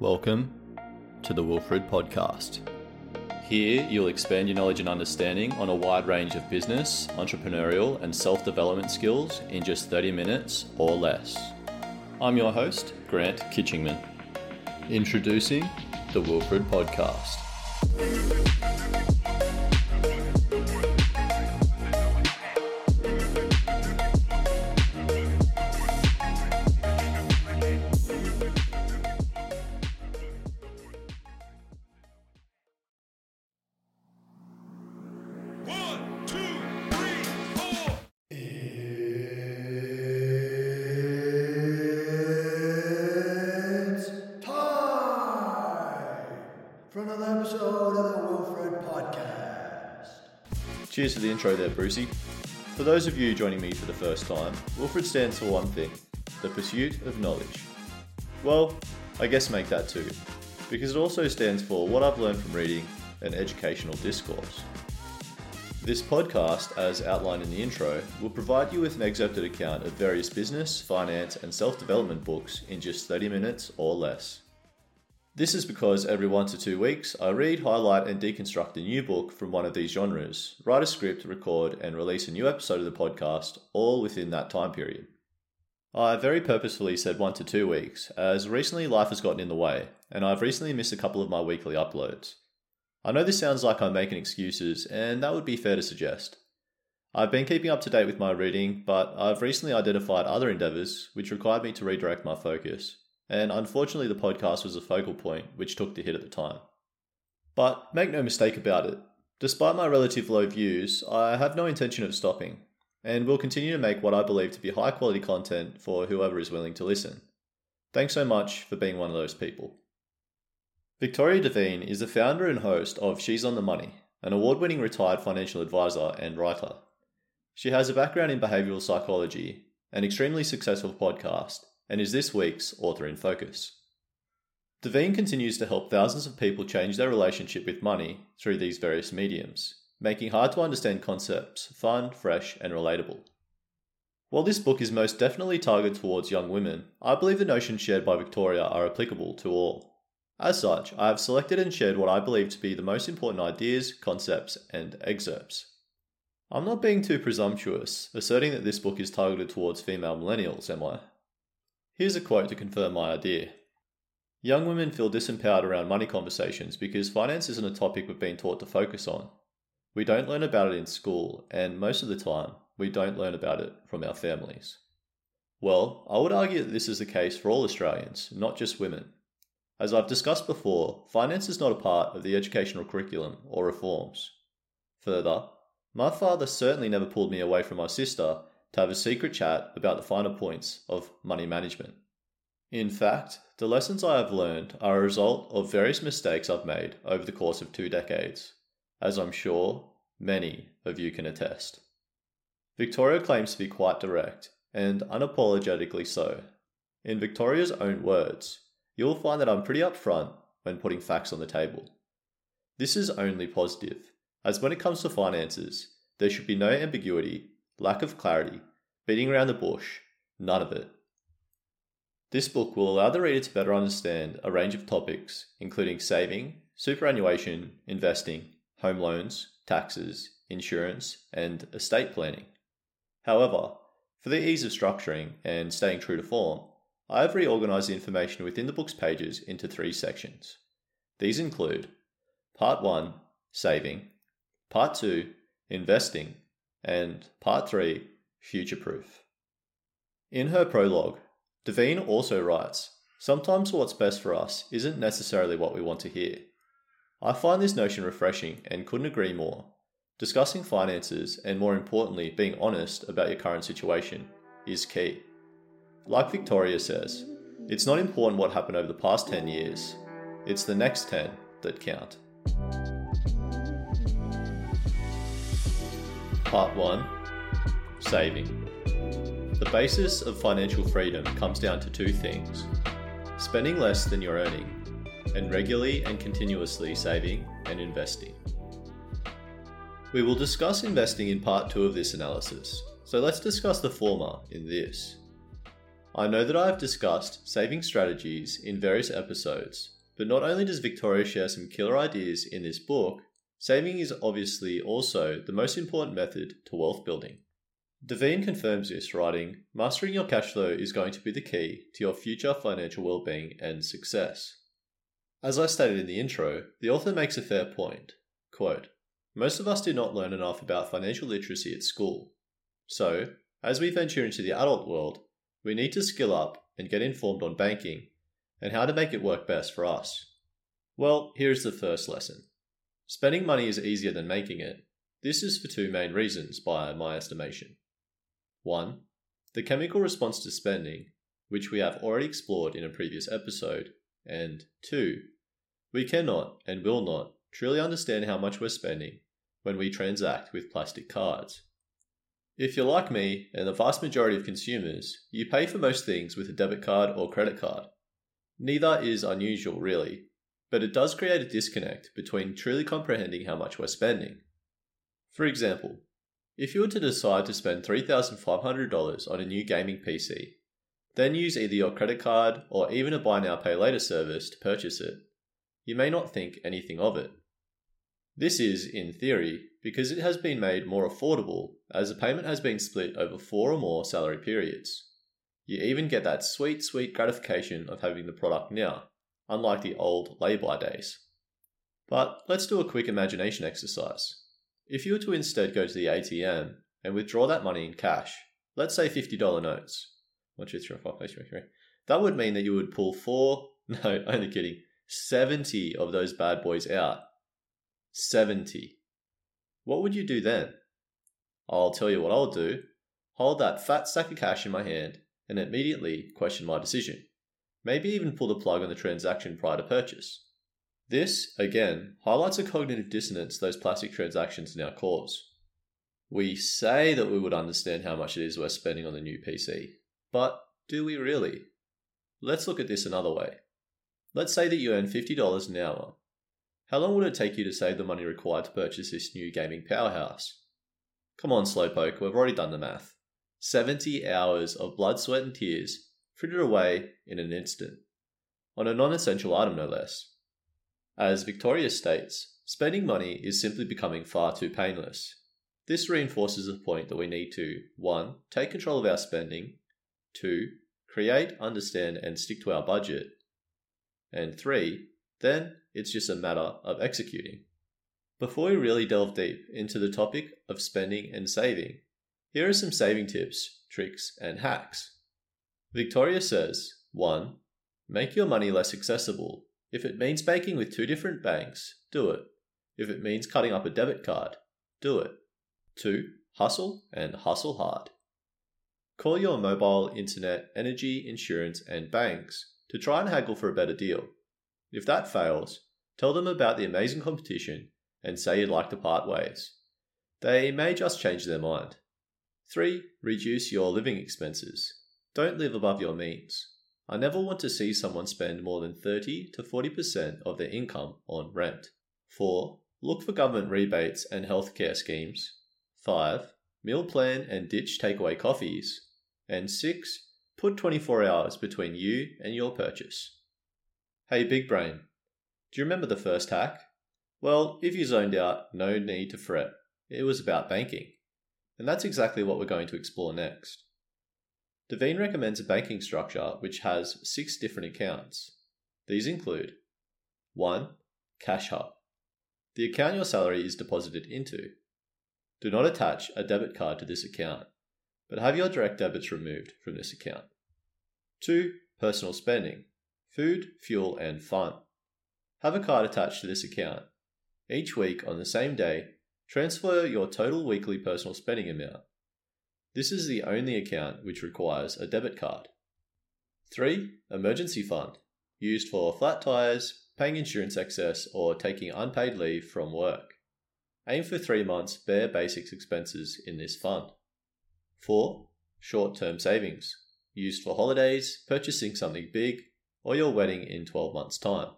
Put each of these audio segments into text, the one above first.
Welcome to the Wilfred Podcast. Here, you'll expand your knowledge and understanding on a wide range of business, entrepreneurial, and self development skills in just 30 minutes or less. I'm your host, Grant Kitchingman. Introducing the Wilfred Podcast. Intro there, Brucey. For those of you joining me for the first time, Wilfred stands for one thing the pursuit of knowledge. Well, I guess make that two, because it also stands for what I've learned from reading and educational discourse. This podcast, as outlined in the intro, will provide you with an excerpted account of various business, finance, and self development books in just 30 minutes or less. This is because every one to two weeks I read, highlight, and deconstruct a new book from one of these genres, write a script, record, and release a new episode of the podcast, all within that time period. I very purposefully said one to two weeks, as recently life has gotten in the way, and I've recently missed a couple of my weekly uploads. I know this sounds like I'm making excuses, and that would be fair to suggest. I've been keeping up to date with my reading, but I've recently identified other endeavours which required me to redirect my focus, and unfortunately, the podcast was a focal point which took the hit at the time. But make no mistake about it, despite my relative low views, I have no intention of stopping, and will continue to make what I believe to be high quality content for whoever is willing to listen. Thanks so much for being one of those people. Victoria Devine is the founder and host of She's on the Money, an award winning retired financial advisor and writer. She has a background in behavioral psychology, an extremely successful podcast, and is this week's author in focus. Devine continues to help thousands of people change their relationship with money through these various mediums, making hard to understand concepts fun, fresh, and relatable. While this book is most definitely targeted towards young women, I believe the notions shared by Victoria are applicable to all. As such, I have selected and shared what I believe to be the most important ideas, concepts, and excerpts. I'm not being too presumptuous, asserting that this book is targeted towards female millennials, am I? Here's a quote to confirm my idea. Young women feel disempowered around money conversations because finance isn't a topic we've been taught to focus on. We don't learn about it in school, and most of the time, we don't learn about it from our families. Well, I would argue that this is the case for all Australians, not just women. As I've discussed before, finance is not a part of the educational curriculum or reforms. Further, my father certainly never pulled me away from my sister to have a secret chat about the finer points of money management. In fact, the lessons I have learned are a result of various mistakes I've made over the course of two decades, as I'm sure many of you can attest. Victoria claims to be quite direct, and unapologetically so. In Victoria's own words, you'll find that I'm pretty upfront when putting facts on the table. This is only positive, as when it comes to finances, there should be no ambiguity, lack of clarity, beating around the bush, none of it. This book will allow the reader to better understand a range of topics, including saving, superannuation, investing, home loans, taxes, insurance, and estate planning. However, for the ease of structuring and staying true to form, I have reorganized the information within the book's pages into three sections. These include Part 1 Saving, Part 2 Investing, and Part 3 Future Proof. In her prologue, Devine also writes Sometimes what's best for us isn't necessarily what we want to hear. I find this notion refreshing and couldn't agree more. Discussing finances, and more importantly, being honest about your current situation, is key. Like Victoria says, it's not important what happened over the past 10 years, it's the next 10 that count. Part 1 Saving. The basis of financial freedom comes down to two things spending less than you're earning, and regularly and continuously saving and investing. We will discuss investing in part two of this analysis, so let's discuss the former in this. I know that I have discussed saving strategies in various episodes, but not only does Victoria share some killer ideas in this book, saving is obviously also the most important method to wealth building. Devine confirms this, writing Mastering your cash flow is going to be the key to your future financial well being and success. As I stated in the intro, the author makes a fair point. Quote, Most of us do not learn enough about financial literacy at school. So, as we venture into the adult world, we need to skill up and get informed on banking and how to make it work best for us. Well, here's the first lesson spending money is easier than making it. This is for two main reasons, by my estimation. One, the chemical response to spending, which we have already explored in a previous episode, and two, we cannot and will not truly understand how much we're spending when we transact with plastic cards. If you're like me and the vast majority of consumers, you pay for most things with a debit card or credit card. Neither is unusual, really, but it does create a disconnect between truly comprehending how much we're spending. For example, if you were to decide to spend $3,500 on a new gaming PC, then use either your credit card or even a buy now pay later service to purchase it, you may not think anything of it. This is, in theory, because it has been made more affordable as the payment has been split over four or more salary periods. You even get that sweet, sweet gratification of having the product now, unlike the old lay-by days. But let's do a quick imagination exercise. If you were to instead go to the ATM and withdraw that money in cash, let's say $50 notes, that would mean that you would pull four, no, only kidding, 70 of those bad boys out. 70. What would you do then? I'll tell you what I'll do. Hold that fat sack of cash in my hand and immediately question my decision. Maybe even pull the plug on the transaction prior to purchase. This, again, highlights a cognitive dissonance those plastic transactions now cause. We say that we would understand how much it is we're spending on the new PC, but do we really? Let's look at this another way. Let's say that you earn $50 an hour. How long would it take you to save the money required to purchase this new gaming powerhouse? Come on, Slowpoke, we've already done the math. 70 hours of blood, sweat, and tears frittered away in an instant. On a non essential item, no less. As Victoria states, spending money is simply becoming far too painless. This reinforces the point that we need to 1. Take control of our spending, 2. Create, understand, and stick to our budget, and 3. Then it's just a matter of executing. Before we really delve deep into the topic of spending and saving, here are some saving tips, tricks, and hacks. Victoria says 1. Make your money less accessible. If it means banking with two different banks, do it. If it means cutting up a debit card, do it. 2. Hustle and hustle hard. Call your mobile, internet, energy, insurance, and banks to try and haggle for a better deal. If that fails, tell them about the amazing competition and say you'd like to part ways. They may just change their mind. 3. Reduce your living expenses. Don't live above your means. I never want to see someone spend more than 30 to 40% of their income on rent. 4. Look for government rebates and healthcare schemes. 5. Meal plan and ditch takeaway coffees. And 6. Put 24 hours between you and your purchase. Hey, big brain. Do you remember the first hack? Well, if you zoned out, no need to fret. It was about banking. And that's exactly what we're going to explore next. Devine recommends a banking structure which has six different accounts. These include 1. Cash Hub. The account your salary is deposited into. Do not attach a debit card to this account, but have your direct debits removed from this account. 2. Personal spending food, fuel, and fun. Have a card attached to this account. Each week on the same day, transfer your total weekly personal spending amount. This is the only account which requires a debit card. 3. Emergency fund, used for flat tires, paying insurance excess, or taking unpaid leave from work. Aim for 3 months bare basics expenses in this fund. 4. Short term savings, used for holidays, purchasing something big, or your wedding in 12 months' time.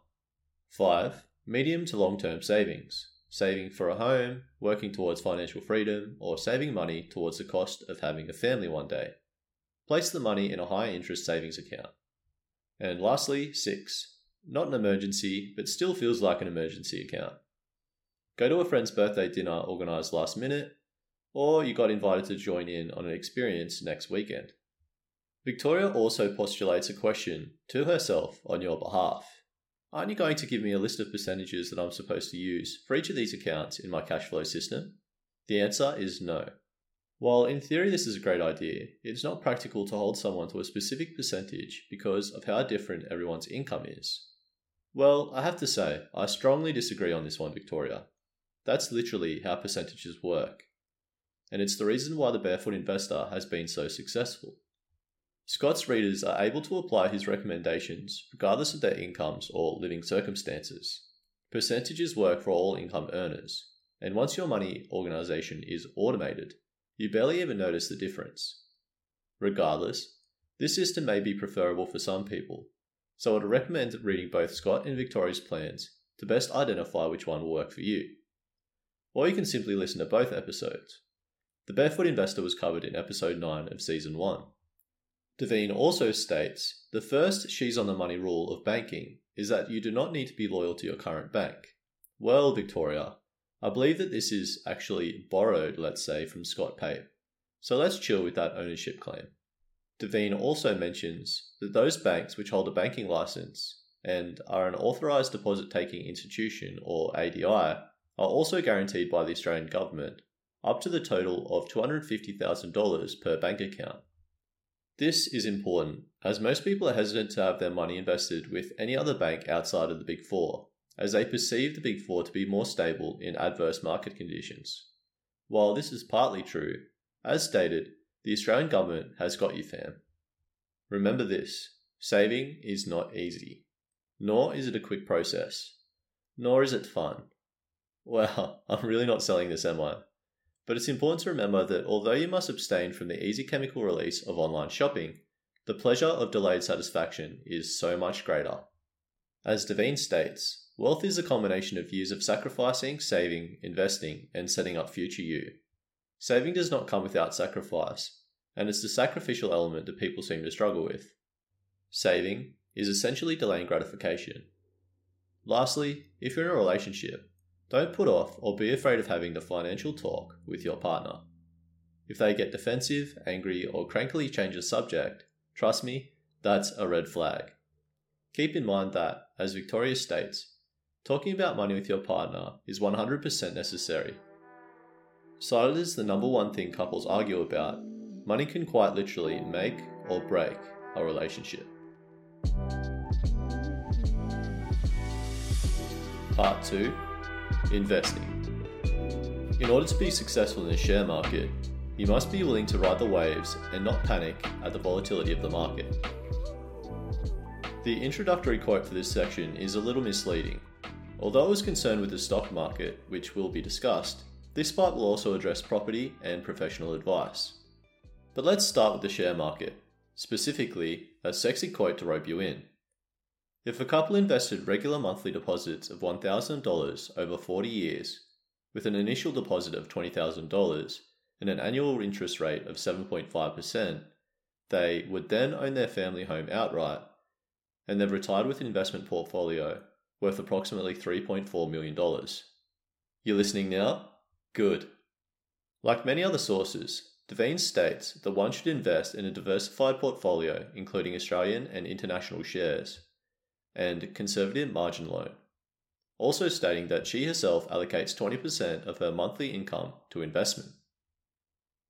5. Medium to long term savings, saving for a home, working towards financial freedom, or saving money towards the cost of having a family one day. place the money in a high interest savings account. And lastly, 6. Not an emergency, but still feels like an emergency account. Go to a friend's birthday dinner organised last minute, or you got invited to join in on an experience next weekend. Victoria also postulates a question to herself on your behalf. Aren't you going to give me a list of percentages that I'm supposed to use for each of these accounts in my cash flow system? The answer is no. While in theory this is a great idea, it's not practical to hold someone to a specific percentage because of how different everyone's income is. Well, I have to say, I strongly disagree on this one, Victoria. That's literally how percentages work. And it's the reason why the Barefoot Investor has been so successful. Scott's readers are able to apply his recommendations regardless of their incomes or living circumstances. Percentages work for all income earners, and once your money organization is automated, you barely even notice the difference. Regardless, this system may be preferable for some people, so I'd recommend reading both Scott and Victoria's plans to best identify which one will work for you. Or you can simply listen to both episodes. The Barefoot Investor was covered in episode 9 of season 1. Devine also states the first she's on the money rule of banking is that you do not need to be loyal to your current bank. Well, Victoria, I believe that this is actually borrowed, let's say, from Scott Pape. So let's chill with that ownership claim. Devine also mentions that those banks which hold a banking license and are an authorised deposit taking institution or ADI are also guaranteed by the Australian government up to the total of $250,000 per bank account. This is important as most people are hesitant to have their money invested with any other bank outside of the Big Four, as they perceive the Big Four to be more stable in adverse market conditions. While this is partly true, as stated, the Australian government has got you, fam. Remember this saving is not easy, nor is it a quick process, nor is it fun. Well, I'm really not selling this, am I? But it's important to remember that although you must abstain from the easy chemical release of online shopping, the pleasure of delayed satisfaction is so much greater. As Devine states, wealth is a combination of years of sacrificing, saving, investing, and setting up future you. Saving does not come without sacrifice, and it's the sacrificial element that people seem to struggle with. Saving is essentially delaying gratification. Lastly, if you're in a relationship, don't put off or be afraid of having the financial talk with your partner. If they get defensive, angry, or crankily change the subject, trust me, that's a red flag. Keep in mind that, as Victoria states, talking about money with your partner is 100% necessary. Cited as the number one thing couples argue about, money can quite literally make or break a relationship. Part 2 Investing. In order to be successful in the share market, you must be willing to ride the waves and not panic at the volatility of the market. The introductory quote for this section is a little misleading. Although it was concerned with the stock market, which will be discussed, this part will also address property and professional advice. But let's start with the share market, specifically a sexy quote to rope you in. If a couple invested regular monthly deposits of $1,000 over 40 years, with an initial deposit of $20,000 and an annual interest rate of 7.5%, they would then own their family home outright, and they've retired with an investment portfolio worth approximately $3.4 million. You're listening now? Good. Like many other sources, Devine states that one should invest in a diversified portfolio including Australian and international shares and conservative margin loan. Also stating that she herself allocates 20% of her monthly income to investment.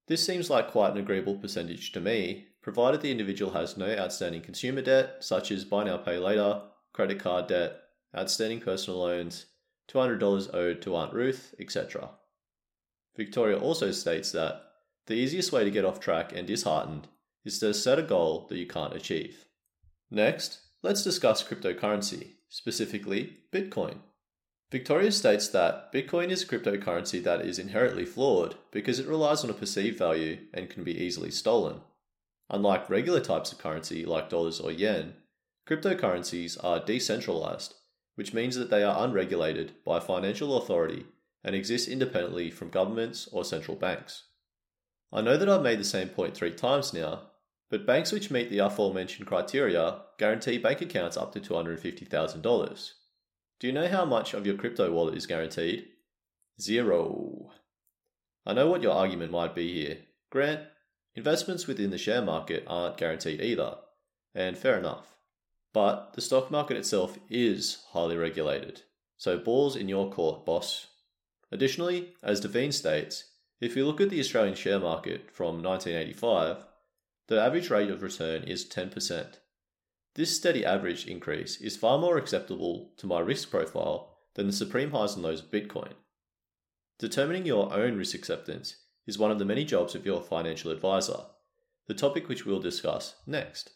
This seems like quite an agreeable percentage to me, provided the individual has no outstanding consumer debt, such as buy now pay later, credit card debt, outstanding personal loans, $200 owed to Aunt Ruth, etc. Victoria also states that the easiest way to get off track and disheartened is to set a goal that you can't achieve. Next, Let's discuss cryptocurrency, specifically Bitcoin. Victoria states that Bitcoin is a cryptocurrency that is inherently flawed because it relies on a perceived value and can be easily stolen. Unlike regular types of currency like dollars or yen, cryptocurrencies are decentralized, which means that they are unregulated by a financial authority and exist independently from governments or central banks. I know that I've made the same point three times now, But banks which meet the aforementioned criteria guarantee bank accounts up to $250,000. Do you know how much of your crypto wallet is guaranteed? Zero. I know what your argument might be here. Grant, investments within the share market aren't guaranteed either, and fair enough. But the stock market itself is highly regulated, so balls in your court, boss. Additionally, as Devine states, if you look at the Australian share market from 1985, the average rate of return is 10%. This steady average increase is far more acceptable to my risk profile than the supreme highs and lows of Bitcoin. Determining your own risk acceptance is one of the many jobs of your financial advisor, the topic which we'll discuss next.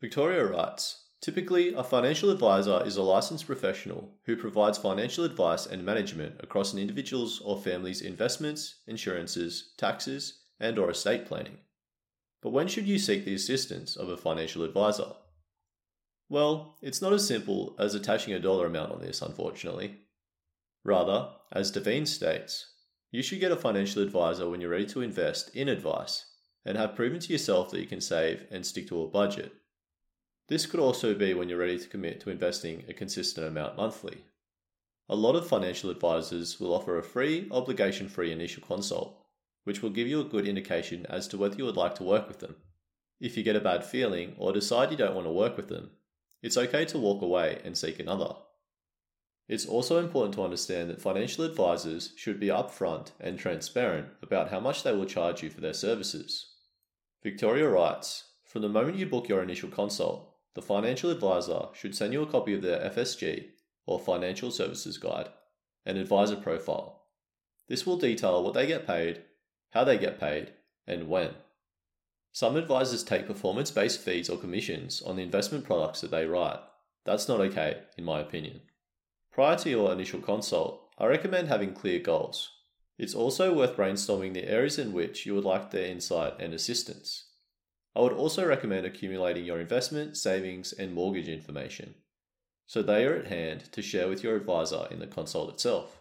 Victoria writes Typically, a financial advisor is a licensed professional who provides financial advice and management across an individual's or family's investments, insurances, taxes, and or estate planning. But when should you seek the assistance of a financial advisor? Well, it's not as simple as attaching a dollar amount on this, unfortunately. Rather, as Devine states, you should get a financial advisor when you're ready to invest in advice and have proven to yourself that you can save and stick to a budget. This could also be when you're ready to commit to investing a consistent amount monthly. A lot of financial advisors will offer a free, obligation free initial consult, which will give you a good indication as to whether you would like to work with them. If you get a bad feeling or decide you don't want to work with them, it's okay to walk away and seek another. It's also important to understand that financial advisors should be upfront and transparent about how much they will charge you for their services. Victoria writes From the moment you book your initial consult, the financial advisor should send you a copy of their FSG or Financial Services Guide and advisor profile. This will detail what they get paid, how they get paid, and when. Some advisors take performance based fees or commissions on the investment products that they write. That's not okay, in my opinion. Prior to your initial consult, I recommend having clear goals. It's also worth brainstorming the areas in which you would like their insight and assistance. I would also recommend accumulating your investment, savings, and mortgage information, so they are at hand to share with your advisor in the consult itself.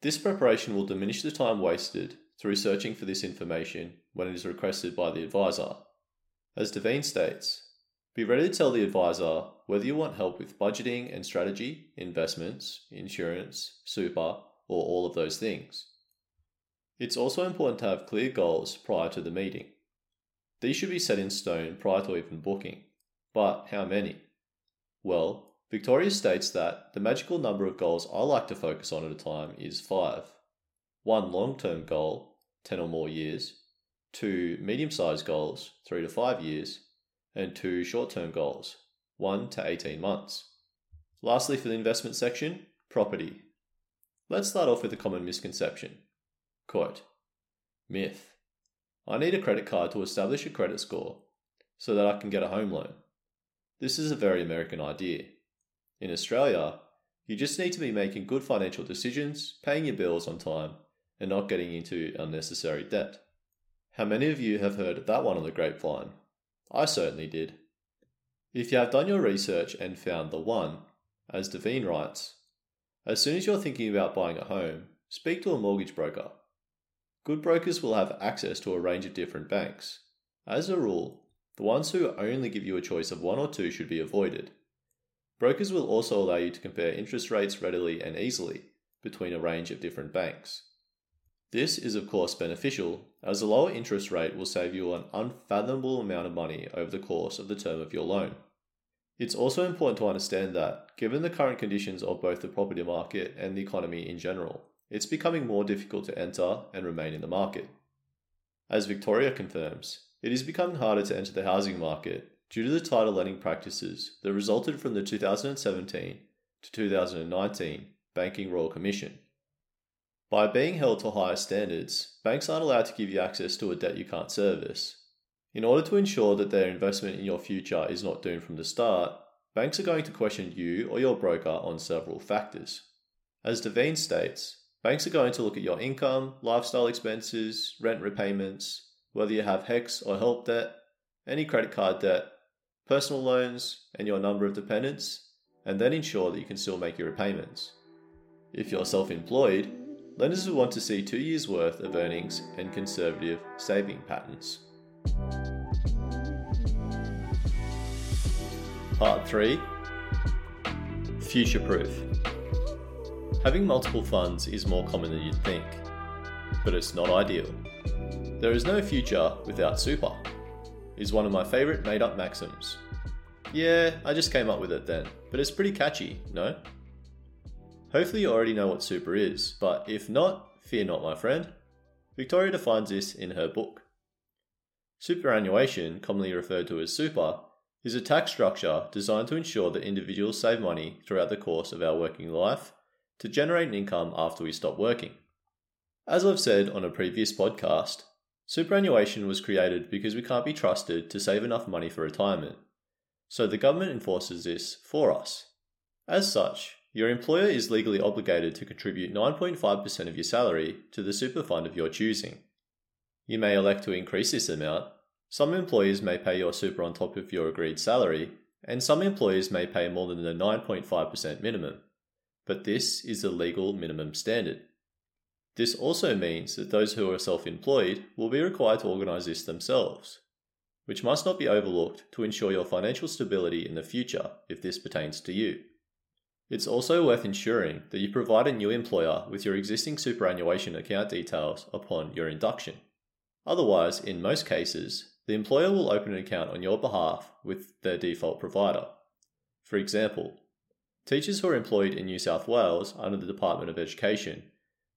This preparation will diminish the time wasted through searching for this information when it is requested by the advisor. As Devine states, be ready to tell the advisor whether you want help with budgeting and strategy, investments, insurance, super, or all of those things. It's also important to have clear goals prior to the meeting. These should be set in stone prior to even booking. But how many? Well, Victoria states that the magical number of goals I like to focus on at a time is five. One long term goal, 10 or more years, two medium sized goals, 3 to 5 years, and two short term goals, 1 to 18 months. Lastly, for the investment section, property. Let's start off with a common misconception. Quote Myth. I need a credit card to establish a credit score so that I can get a home loan. This is a very American idea. In Australia, you just need to be making good financial decisions, paying your bills on time, and not getting into unnecessary debt. How many of you have heard that one on the grapevine? I certainly did. If you have done your research and found the one, as Devine writes, as soon as you're thinking about buying a home, speak to a mortgage broker. Good brokers will have access to a range of different banks. As a rule, the ones who only give you a choice of one or two should be avoided. Brokers will also allow you to compare interest rates readily and easily between a range of different banks. This is, of course, beneficial, as a lower interest rate will save you an unfathomable amount of money over the course of the term of your loan. It's also important to understand that, given the current conditions of both the property market and the economy in general, it's becoming more difficult to enter and remain in the market. As Victoria confirms, it is becoming harder to enter the housing market due to the tighter lending practices that resulted from the 2017 to 2019 Banking Royal Commission. By being held to higher standards, banks aren't allowed to give you access to a debt you can't service. In order to ensure that their investment in your future is not doomed from the start, banks are going to question you or your broker on several factors. As Devine states, banks are going to look at your income, lifestyle expenses, rent repayments, whether you have HECS or HELP debt, any credit card debt, personal loans, and your number of dependents, and then ensure that you can still make your repayments. If you're self employed, Lenders will want to see two years' worth of earnings and conservative saving patterns. Part 3 Future Proof. Having multiple funds is more common than you'd think, but it's not ideal. There is no future without super, is one of my favourite made up maxims. Yeah, I just came up with it then, but it's pretty catchy, no? Hopefully, you already know what super is, but if not, fear not, my friend. Victoria defines this in her book. Superannuation, commonly referred to as super, is a tax structure designed to ensure that individuals save money throughout the course of our working life to generate an income after we stop working. As I've said on a previous podcast, superannuation was created because we can't be trusted to save enough money for retirement, so the government enforces this for us. As such, your employer is legally obligated to contribute 9.5% of your salary to the super fund of your choosing. You may elect to increase this amount. Some employers may pay your super on top of your agreed salary, and some employers may pay more than the 9.5% minimum. But this is the legal minimum standard. This also means that those who are self employed will be required to organise this themselves, which must not be overlooked to ensure your financial stability in the future if this pertains to you. It's also worth ensuring that you provide a new employer with your existing superannuation account details upon your induction. Otherwise, in most cases, the employer will open an account on your behalf with their default provider. For example, teachers who are employed in New South Wales under the Department of Education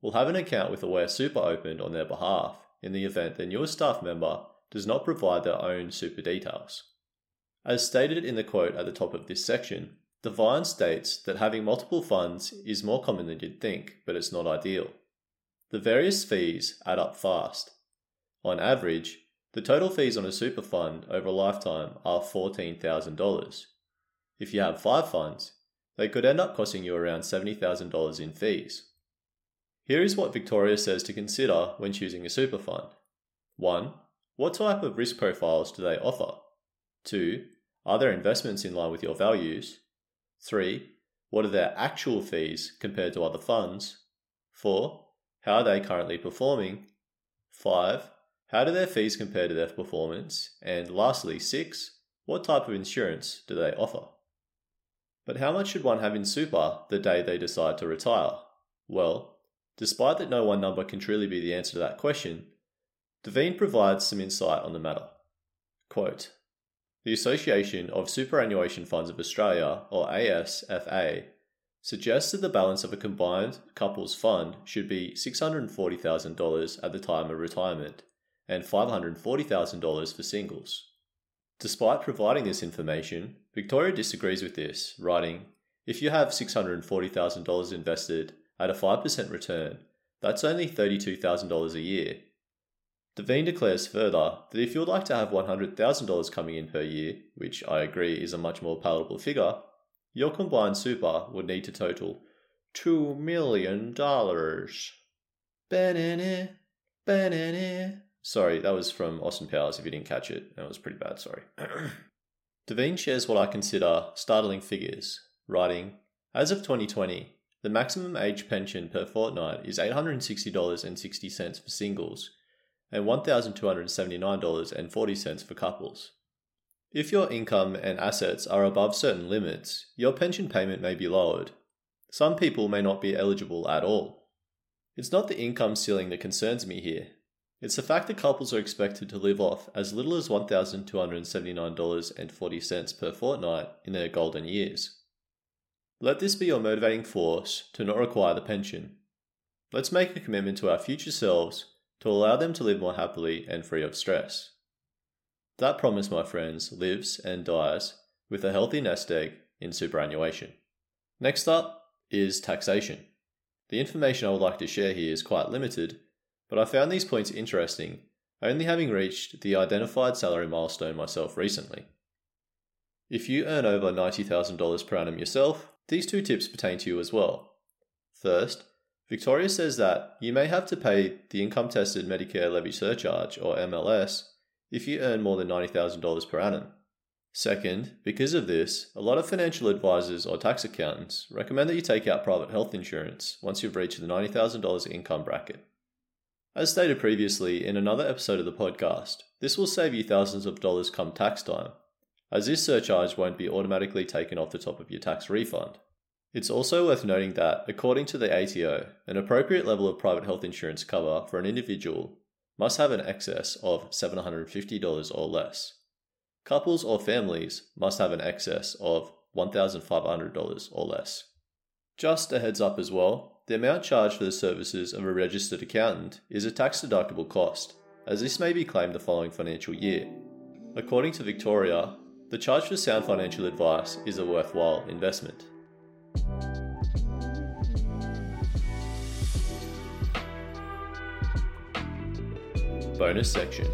will have an account with Aware Super opened on their behalf in the event their newest staff member does not provide their own super details. As stated in the quote at the top of this section, Devine states that having multiple funds is more common than you'd think, but it's not ideal. The various fees add up fast. On average, the total fees on a super fund over a lifetime are $14,000. If you have five funds, they could end up costing you around $70,000 in fees. Here is what Victoria says to consider when choosing a super fund. 1. What type of risk profiles do they offer? 2. Are their investments in line with your values? 3. What are their actual fees compared to other funds? 4. How are they currently performing? 5. How do their fees compare to their performance? And lastly, 6. What type of insurance do they offer? But how much should one have in super the day they decide to retire? Well, despite that no one number can truly be the answer to that question, Devine provides some insight on the matter. Quote, the Association of Superannuation Funds of Australia, or ASFA, suggests that the balance of a combined couple's fund should be $640,000 at the time of retirement and $540,000 for singles. Despite providing this information, Victoria disagrees with this, writing, If you have $640,000 invested at a 5% return, that's only $32,000 a year, Devine declares further that if you would like to have $100,000 coming in per year, which I agree is a much more palatable figure, your combined super would need to total $2 million. Sorry, that was from Austin Powers if you didn't catch it. That was pretty bad, sorry. Devine shares what I consider startling figures, writing As of 2020, the maximum age pension per fortnight is $860.60 for singles and $1,279.40 for couples. If your income and assets are above certain limits, your pension payment may be lowered. Some people may not be eligible at all. It's not the income ceiling that concerns me here. It's the fact that couples are expected to live off as little as $1,279.40 per fortnight in their golden years. Let this be your motivating force to not require the pension. Let's make a commitment to our future selves to allow them to live more happily and free of stress. That promise, my friends, lives and dies with a healthy nest egg in superannuation. Next up is taxation. The information I would like to share here is quite limited, but I found these points interesting, only having reached the identified salary milestone myself recently. If you earn over $90,000 per annum yourself, these two tips pertain to you as well. First, Victoria says that you may have to pay the income tested Medicare levy surcharge, or MLS, if you earn more than $90,000 per annum. Second, because of this, a lot of financial advisors or tax accountants recommend that you take out private health insurance once you've reached the $90,000 income bracket. As stated previously in another episode of the podcast, this will save you thousands of dollars come tax time, as this surcharge won't be automatically taken off the top of your tax refund. It's also worth noting that, according to the ATO, an appropriate level of private health insurance cover for an individual must have an excess of $750 or less. Couples or families must have an excess of $1,500 or less. Just a heads up as well, the amount charged for the services of a registered accountant is a tax deductible cost, as this may be claimed the following financial year. According to Victoria, the charge for sound financial advice is a worthwhile investment. Bonus section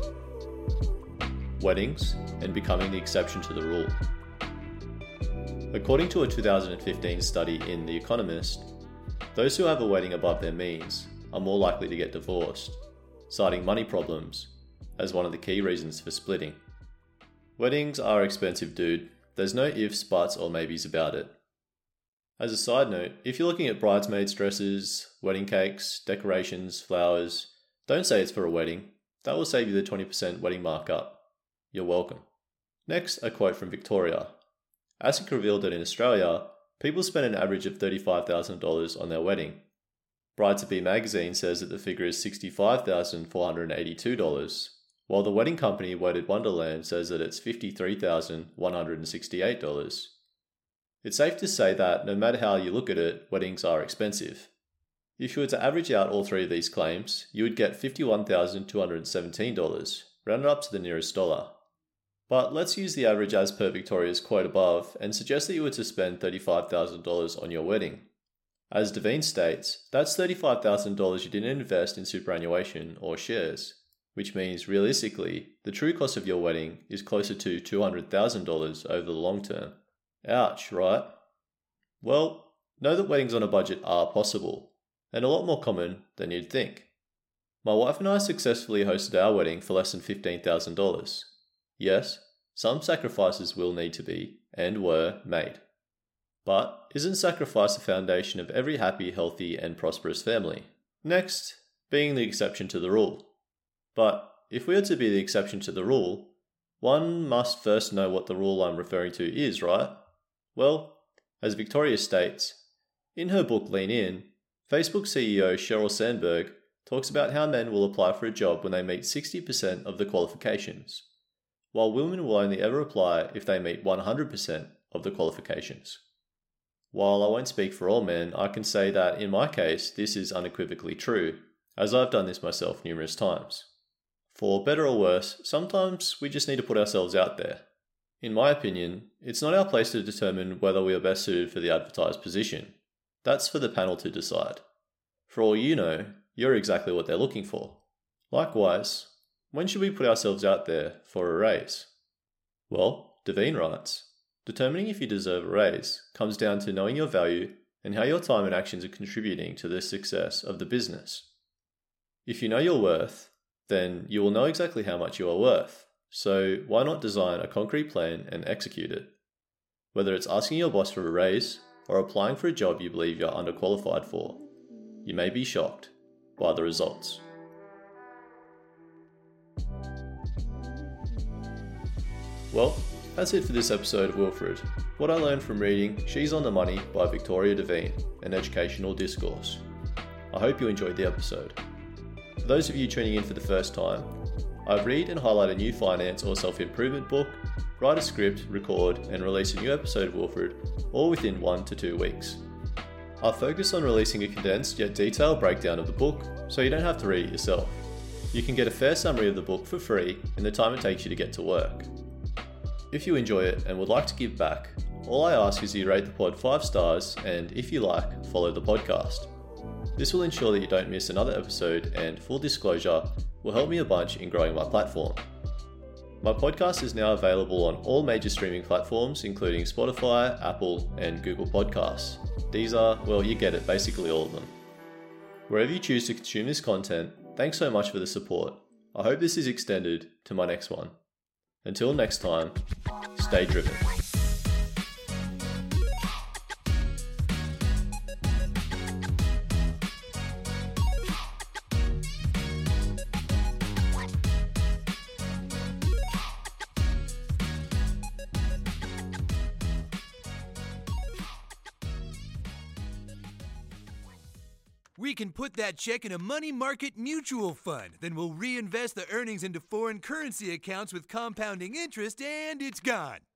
Weddings and becoming the exception to the rule. According to a 2015 study in The Economist, those who have a wedding above their means are more likely to get divorced, citing money problems as one of the key reasons for splitting. Weddings are expensive, dude. There's no ifs, buts, or maybes about it. As a side note, if you're looking at bridesmaids' dresses, wedding cakes, decorations, flowers, don't say it's for a wedding. That will save you the 20% wedding markup. You're welcome. Next, a quote from Victoria. ASIC revealed that in Australia, people spend an average of $35,000 on their wedding. Bride to Be magazine says that the figure is $65,482, while the wedding company Wedded Wonderland says that it's $53,168. It's safe to say that no matter how you look at it, weddings are expensive. If you were to average out all three of these claims, you would get $51,217, rounded up to the nearest dollar. But let's use the average as per Victoria's quote above and suggest that you were to spend $35,000 on your wedding. As Devine states, that's $35,000 you didn't invest in superannuation or shares, which means realistically, the true cost of your wedding is closer to $200,000 over the long term. Ouch, right? Well, know that weddings on a budget are possible, and a lot more common than you'd think. My wife and I successfully hosted our wedding for less than $15,000. Yes, some sacrifices will need to be, and were, made. But isn't sacrifice the foundation of every happy, healthy, and prosperous family? Next, being the exception to the rule. But if we are to be the exception to the rule, one must first know what the rule I'm referring to is, right? Well, as Victoria states, in her book Lean In, Facebook CEO Sheryl Sandberg talks about how men will apply for a job when they meet 60% of the qualifications while women will only ever apply if they meet 100% of the qualifications. While I won't speak for all men, I can say that in my case, this is unequivocally true, as I've done this myself numerous times. For better or worse, sometimes we just need to put ourselves out there. In my opinion, it's not our place to determine whether we are best suited for the advertised position. That's for the panel to decide. For all you know, you're exactly what they're looking for. Likewise, when should we put ourselves out there for a raise? Well, Devine writes Determining if you deserve a raise comes down to knowing your value and how your time and actions are contributing to the success of the business. If you know your worth, then you will know exactly how much you are worth. So why not design a concrete plan and execute it? Whether it's asking your boss for a raise or applying for a job you believe you're underqualified for, you may be shocked by the results. Well, that's it for this episode of Wilfred. What I learned from reading She's on the Money by Victoria Devine, an educational discourse. I hope you enjoyed the episode. For those of you tuning in for the first time, I read and highlight a new finance or self improvement book, write a script, record, and release a new episode of Wilfred, all within one to two weeks. I focus on releasing a condensed yet detailed breakdown of the book, so you don't have to read it yourself. You can get a fair summary of the book for free in the time it takes you to get to work. If you enjoy it and would like to give back, all I ask is you rate the pod 5 stars and, if you like, follow the podcast. This will ensure that you don't miss another episode and, full disclosure, will help me a bunch in growing my platform. My podcast is now available on all major streaming platforms, including Spotify, Apple, and Google Podcasts. These are, well, you get it, basically all of them. Wherever you choose to consume this content, thanks so much for the support. I hope this is extended to my next one. Until next time, stay driven. That check in a money market mutual fund. Then we'll reinvest the earnings into foreign currency accounts with compounding interest, and it's gone.